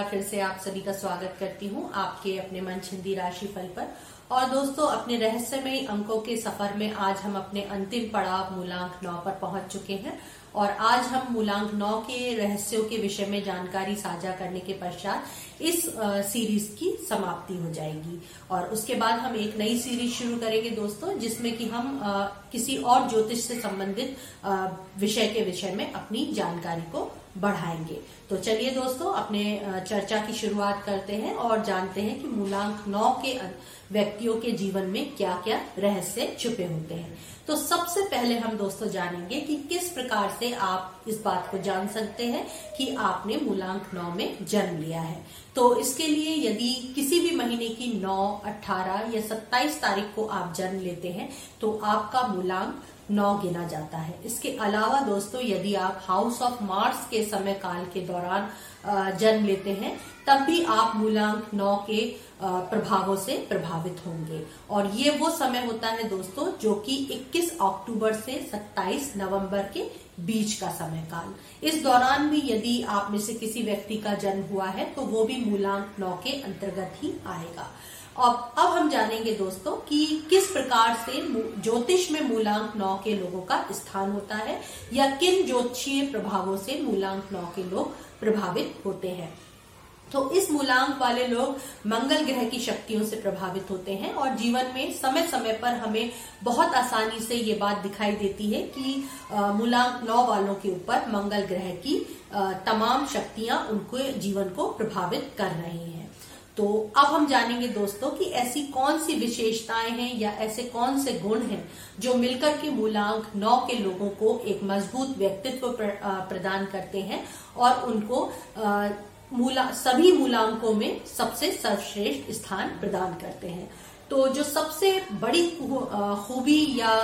बार फिर से आप सभी का स्वागत करती हूँ आपके अपने मंच हिंदी राशि फल पर। और दोस्तों, अपने रहस्यमय अंकों के सफ़र में आज हम अपने अंतिम पड़ाव मूलांक नौ पर पहुँच चुके हैं। और आज हम मूलांक नौ के रहस्यों के विषय में जानकारी साझा करने के पश्चात इस सीरीज़ की समाप्ति हो जाएगी। और उसके बाद हम एक नई सीरीज़ शुरू करेंगे दोस्तों, जिसमें कि हम किसी और ज्योतिष से संबंधित विषय के विषय में अपनी जानकारी को बढ़ाएँगे। तो चलिए दोस्तों, अपने चर्चा की शुरुआत करते हैं और जानते हैं कि मूलांक नौ के व्यक्तियों के जीवन में क्या क्या रहस्य छुपे होते हैं। तो सबसे पहले हम दोस्तों जानेंगे कि किस प्रकार से आप इस बात को जान सकते हैं कि आपने मूलांक नौ में जन्म लिया है। तो इसके लिए यदि किसी भी महीने की नौ, अठारह या सत्ताईस तारीख को आप जन्म लेते हैं तो आपका मूलांक नौ गिना जाता है। इसके अलावा दोस्तों, यदि आप हाउस ऑफ़ मार्स के समय काल के दौरान जन्म लेते हैं, तब भी आप मूलांक नौ के प्रभावों से प्रभावित होंगे। और ये वो समय होता है दोस्तों, जो कि 21 अक्टूबर से 27 नवंबर के बीच का समय काल इस दौरान भी यदि आप में से किसी व्यक्ति का जन्म हुआ है तो वो भी मूलांक नौ के अंतर्गत ही आएगा। अब अब हम जानेंगे दोस्तों कि किस प्रकार से ज्योतिष में मूलांक नौ के लोगों का स्थान होता है, या किन ज्योतिषीय प्रभावों से मूलांक नौ के लोग प्रभावित होते हैं। तो इस मूलांक वाले लोग मंगल ग्रह की शक्तियों से प्रभावित होते हैं, और जीवन में समय समय पर हमें बहुत आसानी से ये बात दिखाई देती है कि मूलांक नौ वालों के ऊपर मंगल ग्रह की तमाम शक्तियाँ उनके जीवन को प्रभावित कर रही हैं। तो अब हम जानेंगे दोस्तों कि ऐसी कौन सी विशेषताएँ हैं या ऐसे कौन से गुण हैं जो मिलकर के मूलांक नौ के लोगों को एक मज़बूत व्यक्तित्व प्रदान करते हैं और उनको मूला, सभी मूलांकों में सबसे सर्वश्रेष्ठ स्थान प्रदान करते हैं। तो जो सबसे बड़ी खूबी या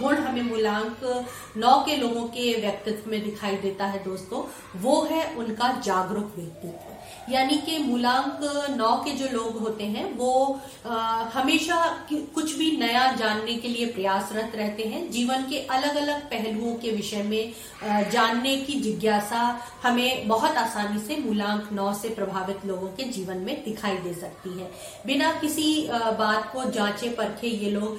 गुण हमें मूलांक नौ के लोगों के व्यक्तित्व में दिखाई देता है दोस्तों, वो है उनका जागरूक व्यक्तित्व। यानी कि मूलांक नौ के जो लोग होते हैं वो आ, हमेशा कुछ भी नया जानने के लिए प्रयासरत रहते हैं। जीवन के अलग अलग पहलुओं के विषय में आ, जानने की जिज्ञासा हमें बहुत आसानी से मूलांक नौ से प्रभावित लोगों के जीवन में दिखाई दे सकती है। बिना किसी आ, बात को जांचे परखे ये लोग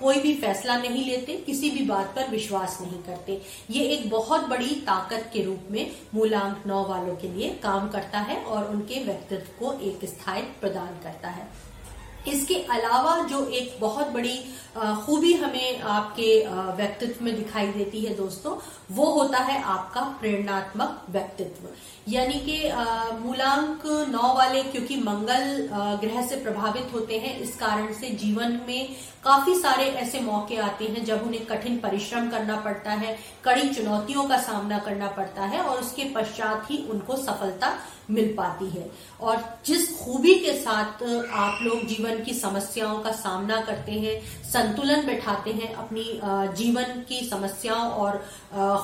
कोई भी फैसला नहीं लेते किसी भी बात पर विश्वास नहीं करते। ये एक बहुत बड़ी ताकत के रूप में मूलांक नौ वालों के लिए काम करता है और उनके व्यक्तित्व को एक स्थायित्व प्रदान करता है। इसके अलावा जो एक बहुत बड़ी खूबी हमें आपके व्यक्तित्व में दिखाई देती है दोस्तों, वो होता है आपका प्रेरणात्मक व्यक्तित्व। यानी कि मूलांक नौ वाले क्योंकि मंगल ग्रह से प्रभावित होते हैं, इस कारण से जीवन में काफ़ी सारे ऐसे मौके आते हैं जब उन्हें कठिन परिश्रम करना पड़ता है, कड़ी चुनौतियों का सामना करना पड़ता है और उसके पश्चात ही उनको सफलता मिल पाती है। और जिस खूबी के साथ आप लोग जीवन की समस्याओं का सामना करते हैं, संतुलन बैठाते हैं अपनी जीवन की समस्याओं और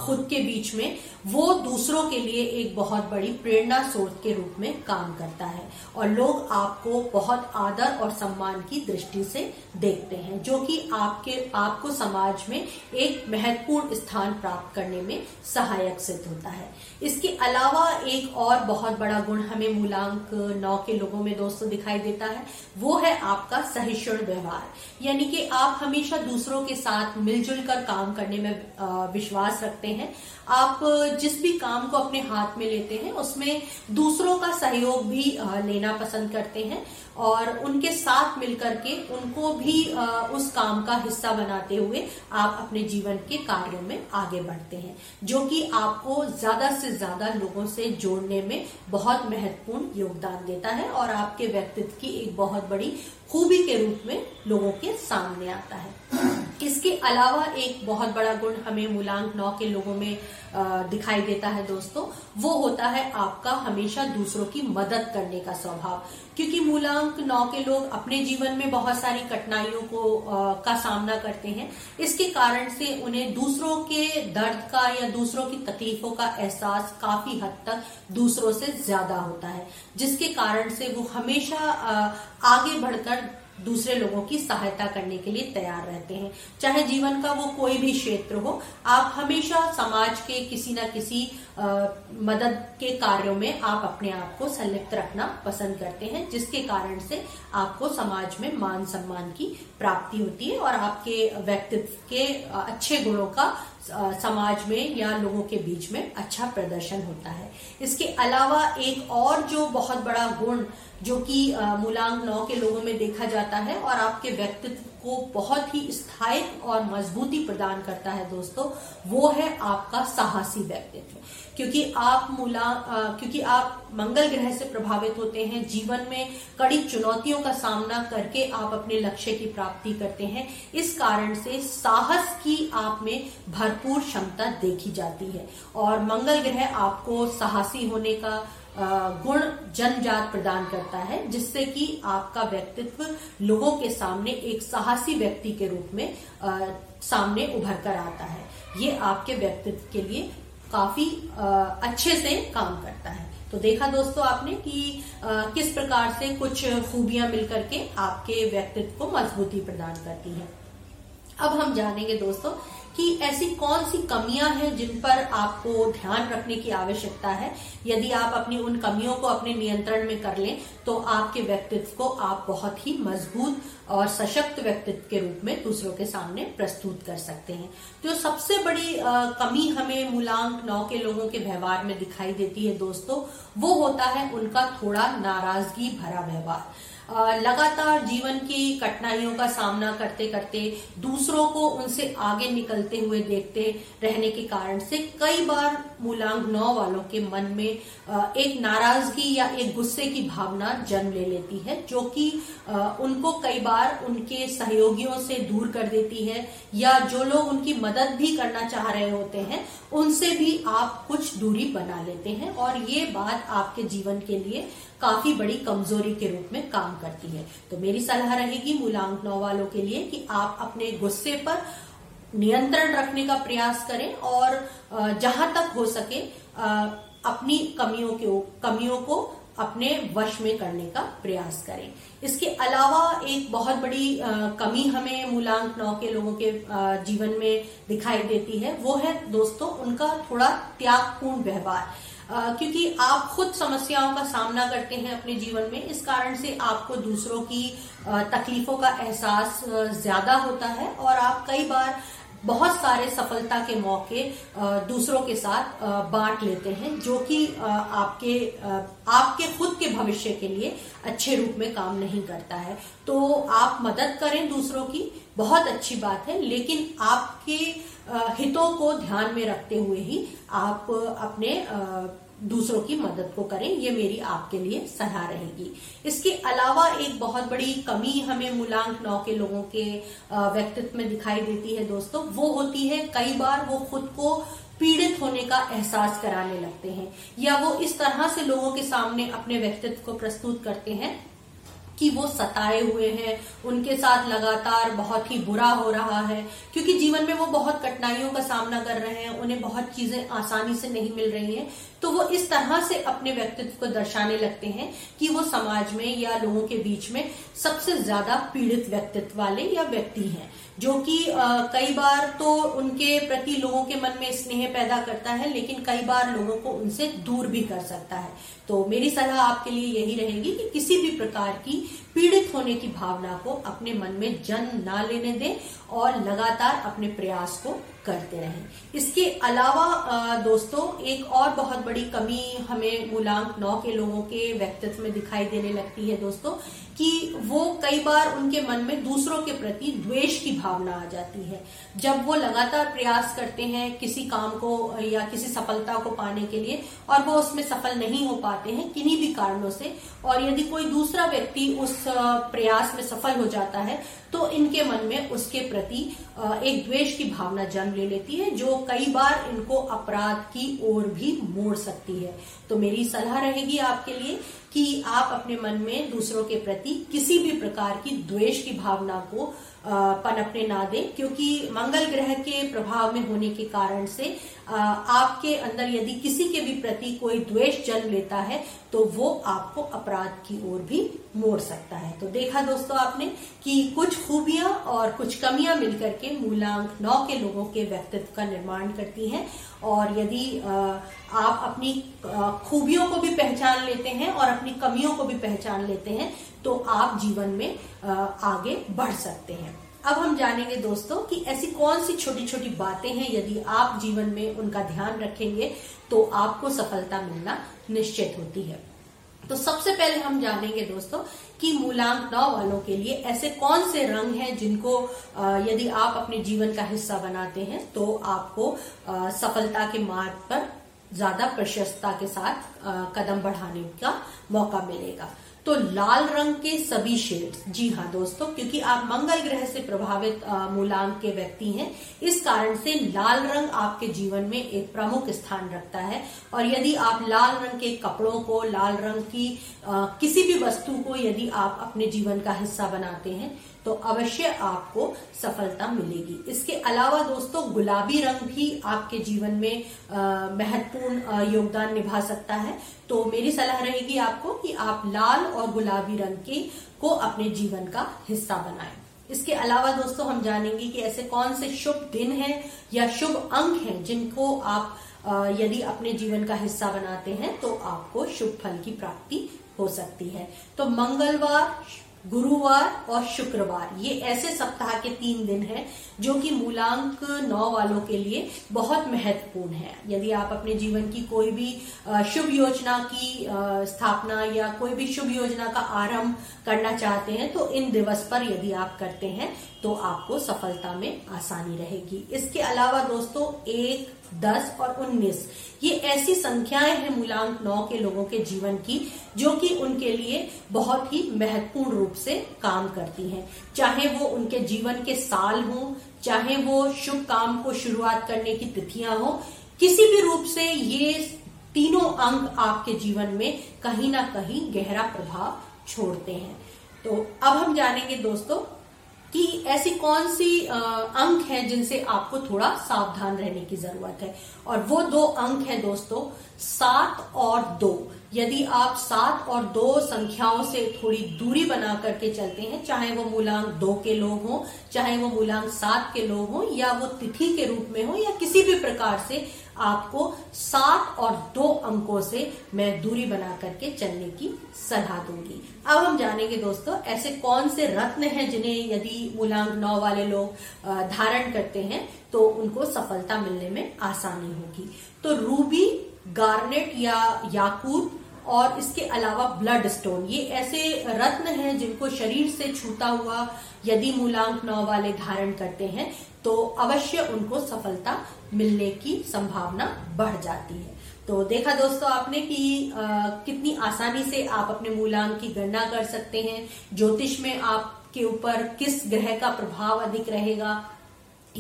खुद के बीच में, वो दूसरों के लिए एक बहुत बड़ी प्रेरणा स्रोत के रूप में काम करता है। और लोग आपको बहुत आदर और सम्मान की दृष्टि से देखते हैं, जो कि आपके, आपको समाज में एक महत्वपूर्ण स्थान प्राप्त करने में सहायक सिद्ध होता है। इसके अलावा एक और बहुत बड़ा गुण हमें मूलांक, नौ के लोगों में दोस्तों दिखाई देता है। वो है आपका सहिष्णु व्यवहार। यानी कि आप हमेशा दूसरों के साथ मिलजुल कर काम करने में विश्वास रखते हैं। आप जिस भी काम को अपने हाथ में लेते हैं, उसमें दूसरों का सहयोग भी लेना पसंद करते हैं। और उनके साथ मिलकर के उनको भी उस काम का हिस्सा बनाते हुए आप अपने जीवन के कार्यों में आगे बढ़ते हैं, जो कि आपको ज़्यादा से ज़्यादा लोगों से जोड़ने में बहुत महत्वपूर्ण योगदान देता है और आपके व्यक्तित्व की एक बहुत बड़ी खूबी के रूप में लोगों के सामने आता है। इसके अलावा एक बहुत बड़ा गुण हमें मूलांक नौ के लोगों में दिखाई देता है दोस्तों। वो होता है आपका हमेशा दूसरों की मदद करने का स्वभाव। क्योंकि मूलांक नौ के लोग अपने जीवन में बहुत सारी कठिनाइयों को आ, का सामना करते हैं। इसके कारण से उन्हें दूसरों के दर्द का या दूसरों की तकलीफों का एहसास काफ़ी हद तक दूसरों से ज़्यादा होता है। जिसके कारण से वो हमेशा आ, आगे बढ़कर दूसरे लोगों की सहायता करने के लिए तैयार रहते हैं। चाहे जीवन का वो कोई भी क्षेत्र हो, आप हमेशा समाज के किसी न किसी मदद के कार्यों में आप अपने आप को संलिप्त रखना पसंद करते हैं, जिसके कारण से आपको समाज में मान सम्मान की प्राप्ति होती है और आपके व्यक्तित्व के अच्छे गुणों का समाज में या लोगों के बीच में अच्छा प्रदर्शन होता है। इसके अलावा एक और जो बहुत बड़ा गुण, जो कि मूलांक नौ के लोगों में देखा जाता है और आपके व्यक्तित्व को बहुत ही स्थायित्व और मजबूती प्रदान करता है दोस्तों, वो है आपका साहसी व्यक्तित्व। क्योंकि आप मूला क्योंकि आप मंगल ग्रह से प्रभावित होते हैं, जीवन में कड़ी चुनौतियों का सामना करके आप अपने लक्ष्य की प्राप्ति करते हैं, इस कारण से साहस की आप में भरपूर क्षमता देखी जाती है। और मंगल ग्रह आपको साहसी होने का गुण जन्मजात प्रदान करता है जिससे कि आपका व्यक्तित्व लोगों के सामने एक साहसी व्यक्ति के रूप में आ, सामने उभर कर आता है। ये आपके व्यक्तित्व के लिए काफ़ी आ, अच्छे से काम करता है। तो देखा दोस्तों आपने कि आ, किस प्रकार से कुछ खूबियाँ मिलकर के आपके व्यक्तित्व को मजबूती प्रदान करती है। अब हम जानेंगे दोस्तों कि ऐसी कौन सी कमियाँ हैं जिन पर आपको ध्यान रखने की आवश्यकता है? यदि आप अपनी उन कमियों को अपने नियंत्रण में कर लें तो आपके व्यक्तित्व को आप बहुत ही मज़बूत और सशक्त व्यक्तित्व के रूप में दूसरों के सामने प्रस्तुत कर सकते हैं। तो सबसे बड़ी कमी हमें मूलांक, नौ के लोगों के व्यवहार में दिखाई देती है दोस्तों, वो होता है उनका थोड़ा नाराज़गी भरा व्यवहार। लगातार जीवन की कठिनाइयों का सामना करते करते दूसरों को उनसे आगे निकलते हुए देखते रहने के कारण से कई बार मूलांक नौ वालों के मन में एक नाराज़गी या एक गुस्से की भावना जन्म ले लेती है, जो कि उनको कई बार उनके सहयोगियों से दूर कर देती है, या जो लोग उनकी मदद भी करना चाह रहे होते हैं, उनसे भी आप कुछ दूरी बना लेते हैं। और ये बात आपके जीवन के लिए काफ़ी बड़ी कमज़ोरी के रूप में काम करती है। तो मेरी सलाह रहेगी मूलांक नौ वालों के लिए कि आप अपने गुस्से पर नियंत्रण रखने का प्रयास करें और जहाँ तक हो सके अपनी कमियों के, कमियों को अपने वश में करने का प्रयास करें। इसके अलावा एक बहुत बड़ी कमी हमें मूलांक नौ के लोगों के जीवन में दिखाई देती है, वो है दोस्तों उनका थोड़ा त्यागपूर्ण व्यवहार। क्योंकि आप खुद समस्याओं का सामना करते हैं अपने जीवन में, इस कारण से आपको दूसरों की तकलीफों का एहसास ज़्यादा होता है और आप कई बार बहुत सारे सफलता के मौके दूसरों के साथ बांट लेते हैं, जो कि आपके आपके खुद के भविष्य के लिए अच्छे रूप में काम नहीं करता है। तो आप मदद करें दूसरों की, बहुत अच्छी बात है, लेकिन आपके हितों को ध्यान में रखते हुए ही आप अपने दूसरों की मदद को करें, ये मेरी आपके लिए सलाह रहेगी। इसके अलावा एक बहुत बड़ी कमी हमें मूलांक नौ के लोगों के व्यक्तित्व में दिखाई देती है दोस्तों। वो होती है, कई बार वो खुद को पीड़ित होने का एहसास कराने लगते हैं, या वो इस तरह से लोगों के सामने अपने व्यक्तित्व को प्रस्तुत करते हैं कि वो सताए हुए हैं। उनके साथ लगातार बहुत ही बुरा हो रहा है। क्योंकि जीवन में वो बहुत कठिनाइयों का सामना कर रहे हैं, उन्हें बहुत चीज़ें आसानी से नहीं मिल रही हैं। तो वो इस तरह से अपने व्यक्तित्व को दर्शाने लगते हैं कि वो समाज में या लोगों के बीच में सबसे ज़्यादा पीड़ित व्यक्तित्व वाले या व्यक्ति हैं। जो कि कई बार तो उनके प्रति लोगों के मन में स्नेह पैदा करता है, लेकिन कई बार लोगों को उनसे दूर भी कर सकता है। तो मेरी सलाह आपके लिए यही रहेगी कि किसी भी प्रकार की पीड़ित होने की भावना को अपने मन में जन्म ना लेने दें और लगातार अपने प्रयास को करते रहें। इसके अलावा दोस्तों, एक और बहुत बड़ी कमी हमें मूलांक नौ के लोगों के व्यक्तित्व में दिखाई देने लगती है दोस्तों, कि वो कई बार उनके मन में दूसरों के प्रति द्वेष की भावना आ जाती है। जब वो लगातार प्रयास करते हैं किसी काम को या किसी सफलता को पाने के लिए और वो उसमें सफल नहीं हो पाते हैं किन्हीं भी कारणों से, और यदि कोई दूसरा व्यक्ति उस प्रयास में सफल हो जाता है तो इनके मन में उसके प्रति एक द्वेष की भावना जन्म ले लेती है, जो कई बार इनको अपराध की ओर भी मोड़ सकती है। तो मेरी सलाह रहेगी आपके लिए कि आप अपने मन में दूसरों के प्रति किसी भी प्रकार की द्वेष की भावना को पनपने ना दें, क्योंकि मंगल ग्रह के प्रभाव में होने के कारण से आपके अंदर यदि किसी के भी प्रति कोई द्वेष जन्म लेता है तो वो आपको अपराध की ओर भी मोड़ सकता है। तो देखा दोस्तों आपने कि कुछ खूबियाँ और कुछ कमियाँ मिलकर के मूलांक नौ के लोगों के व्यक्तित्व का निर्माण करती हैं और यदि आप अपनी खूबियों को भी पहचान लेते हैं और अपनी कमियों को भी पहचान लेते हैं तो आप जीवन में आगे बढ़ सकते हैं। अब हम जानेंगे दोस्तों कि ऐसी कौन सी छोटी छोटी बातें हैं, यदि आप जीवन में उनका ध्यान रखेंगे तो आपको सफलता मिलना निश्चित होती है। तो सबसे पहले हम जानेंगे दोस्तों कि मूलांक नौ वालों के लिए ऐसे कौन से रंग हैं जिनको यदि आप अपने जीवन का हिस्सा बनाते हैं तो आपको सफलता के मार्ग पर ज़्यादा प्रशस्तता के साथ कदम बढ़ाने का मौका मिलेगा। तो लाल रंग के सभी शेड्स जी हाँ दोस्तों क्योंकि आप मंगल ग्रह से प्रभावित मूलांक के व्यक्ति हैं इस कारण से लाल रंग आपके जीवन में एक प्रमुख स्थान रखता है। और यदि आप लाल रंग के कपड़ों को लाल रंग की आ, किसी भी वस्तु को यदि आप अपने जीवन का हिस्सा बनाते हैं तो अवश्य आपको सफलता मिलेगी। इसके अलावा दोस्तों, गुलाबी रंग भी आपके जीवन में महत्वपूर्ण योगदान निभा सकता है। तो मेरी सलाह रहेगी आपको कि आप लाल और गुलाबी रंग के, को अपने जीवन का हिस्सा बनाएँ। इसके अलावा दोस्तों, हम जानेंगे कि ऐसे कौन से शुभ दिन हैं या शुभ अंक हैं जिनको आप यदि अपने जीवन का हिस्सा बनाते हैं तो आपको शुभ फल की प्राप्ति हो सकती है। तो मंगलवार गुरुवार और शुक्रवार। ये ऐसे सप्ताह के तीन दिन हैं जो कि मूलांक नौ वालों के लिए बहुत महत्वपूर्ण है। यदि आप अपने जीवन की कोई भी शुभ योजना की स्थापना या कोई भी शुभ योजना का आरंभ करना चाहते हैं तो इन दिवस पर यदि आप करते हैं तो आपको सफलता में आसानी रहेगी। इसके अलावा दोस्तों, एक दस और उन्नीस। ये ऐसी संख्याएँ हैं मूलांक नौ के लोगों के जीवन की, जो कि उनके लिए बहुत ही महत्वपूर्ण रूप से काम करती हैं। चाहे वो उनके जीवन के साल हो, चाहे वो शुभ काम को शुरुआत करने की तिथियाँ हो, किसी भी रूप से ये तीनों अंक आपके जीवन में कहीं ना कहीं गहरा प्रभाव छोड़ते हैं। तो अब हम जानेंगे दोस्तों कि ऐसी कौन सी अंक हैं जिनसे आपको थोड़ा सावधान रहने की ज़रूरत है? और वो दो अंक हैं दोस्तों, सात और दो। यदि आप सात और दो संख्याओं से थोड़ी दूरी बना करके चलते हैं, चाहे वो मूलांक दो के लोग हों, चाहे वो मूलांक सात के लोग हों, या वो तिथि के रूप में हो, या किसी भी प्रकार से आपको सात और दो अंकों से मैं दूरी बना करके चलने की सलाह दूँगी। अब हम जानेंगे दोस्तों, ऐसे कौन से रत्न हैं जिन्हें यदि मूलांक नौ वाले लोग धारण करते हैं तो उनको सफलता मिलने में आसानी होगी। तो रूबी, गार्नेट या याकूत और इसके अलावा ब्लड स्टोन ये ऐसे रत्न हैं जिनको शरीर से छूता हुआ यदि मूलांक नौ वाले धारण करते हैं तो अवश्य उनको सफलता मिलने की संभावना बढ़ जाती है। तो देखा दोस्तों आपने कि आ, कितनी आसानी से आप अपने मूलांक की गणना कर सकते हैं। ज्योतिष में आपके ऊपर किस ग्रह का प्रभाव अधिक रहेगा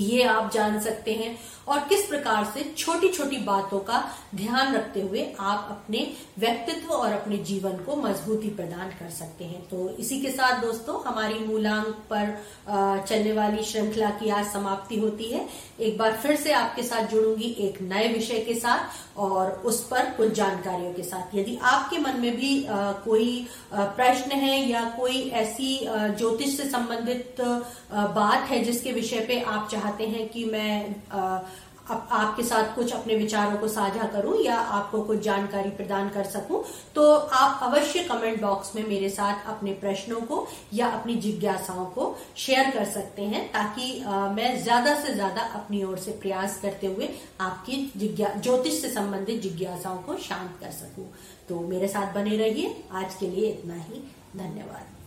ये आप जान सकते हैं। और किस प्रकार से छोटी छोटी बातों का ध्यान रखते हुए आप अपने व्यक्तित्व और अपने जीवन को मजबूती प्रदान कर सकते हैं। तो इसी के साथ दोस्तों, हमारी मूलांक पर चलने वाली श्रृंखला की आज समाप्ति होती है। एक बार फिर से आपके साथ जुड़ूँगी एक नए विषय के साथ और उस पर कुछ जानकारियों के साथ। यदि आपके मन में भी कोई प्रश्न है या कोई ऐसी ज्योतिष से संबंधित बात है जिसके विषय पे आप चाहते हैं कि मैं आ, आपके साथ कुछ अपने विचारों को साझा करूँ या आपको कुछ जानकारी प्रदान कर सकूँ तो आप अवश्य कमेंट बॉक्स में मेरे साथ अपने प्रश्नों को या अपनी जिज्ञासाओं को शेयर कर सकते हैं ताकि आ, मैं ज़्यादा से ज़्यादा अपनी ओर से प्रयास करते हुए आपकी ज्योतिष से संबंधित जिज्ञासाओं को शांत कर सकूँ। तो मेरे साथ बने रहिए। आज के लिए इतना ही। धन्यवाद।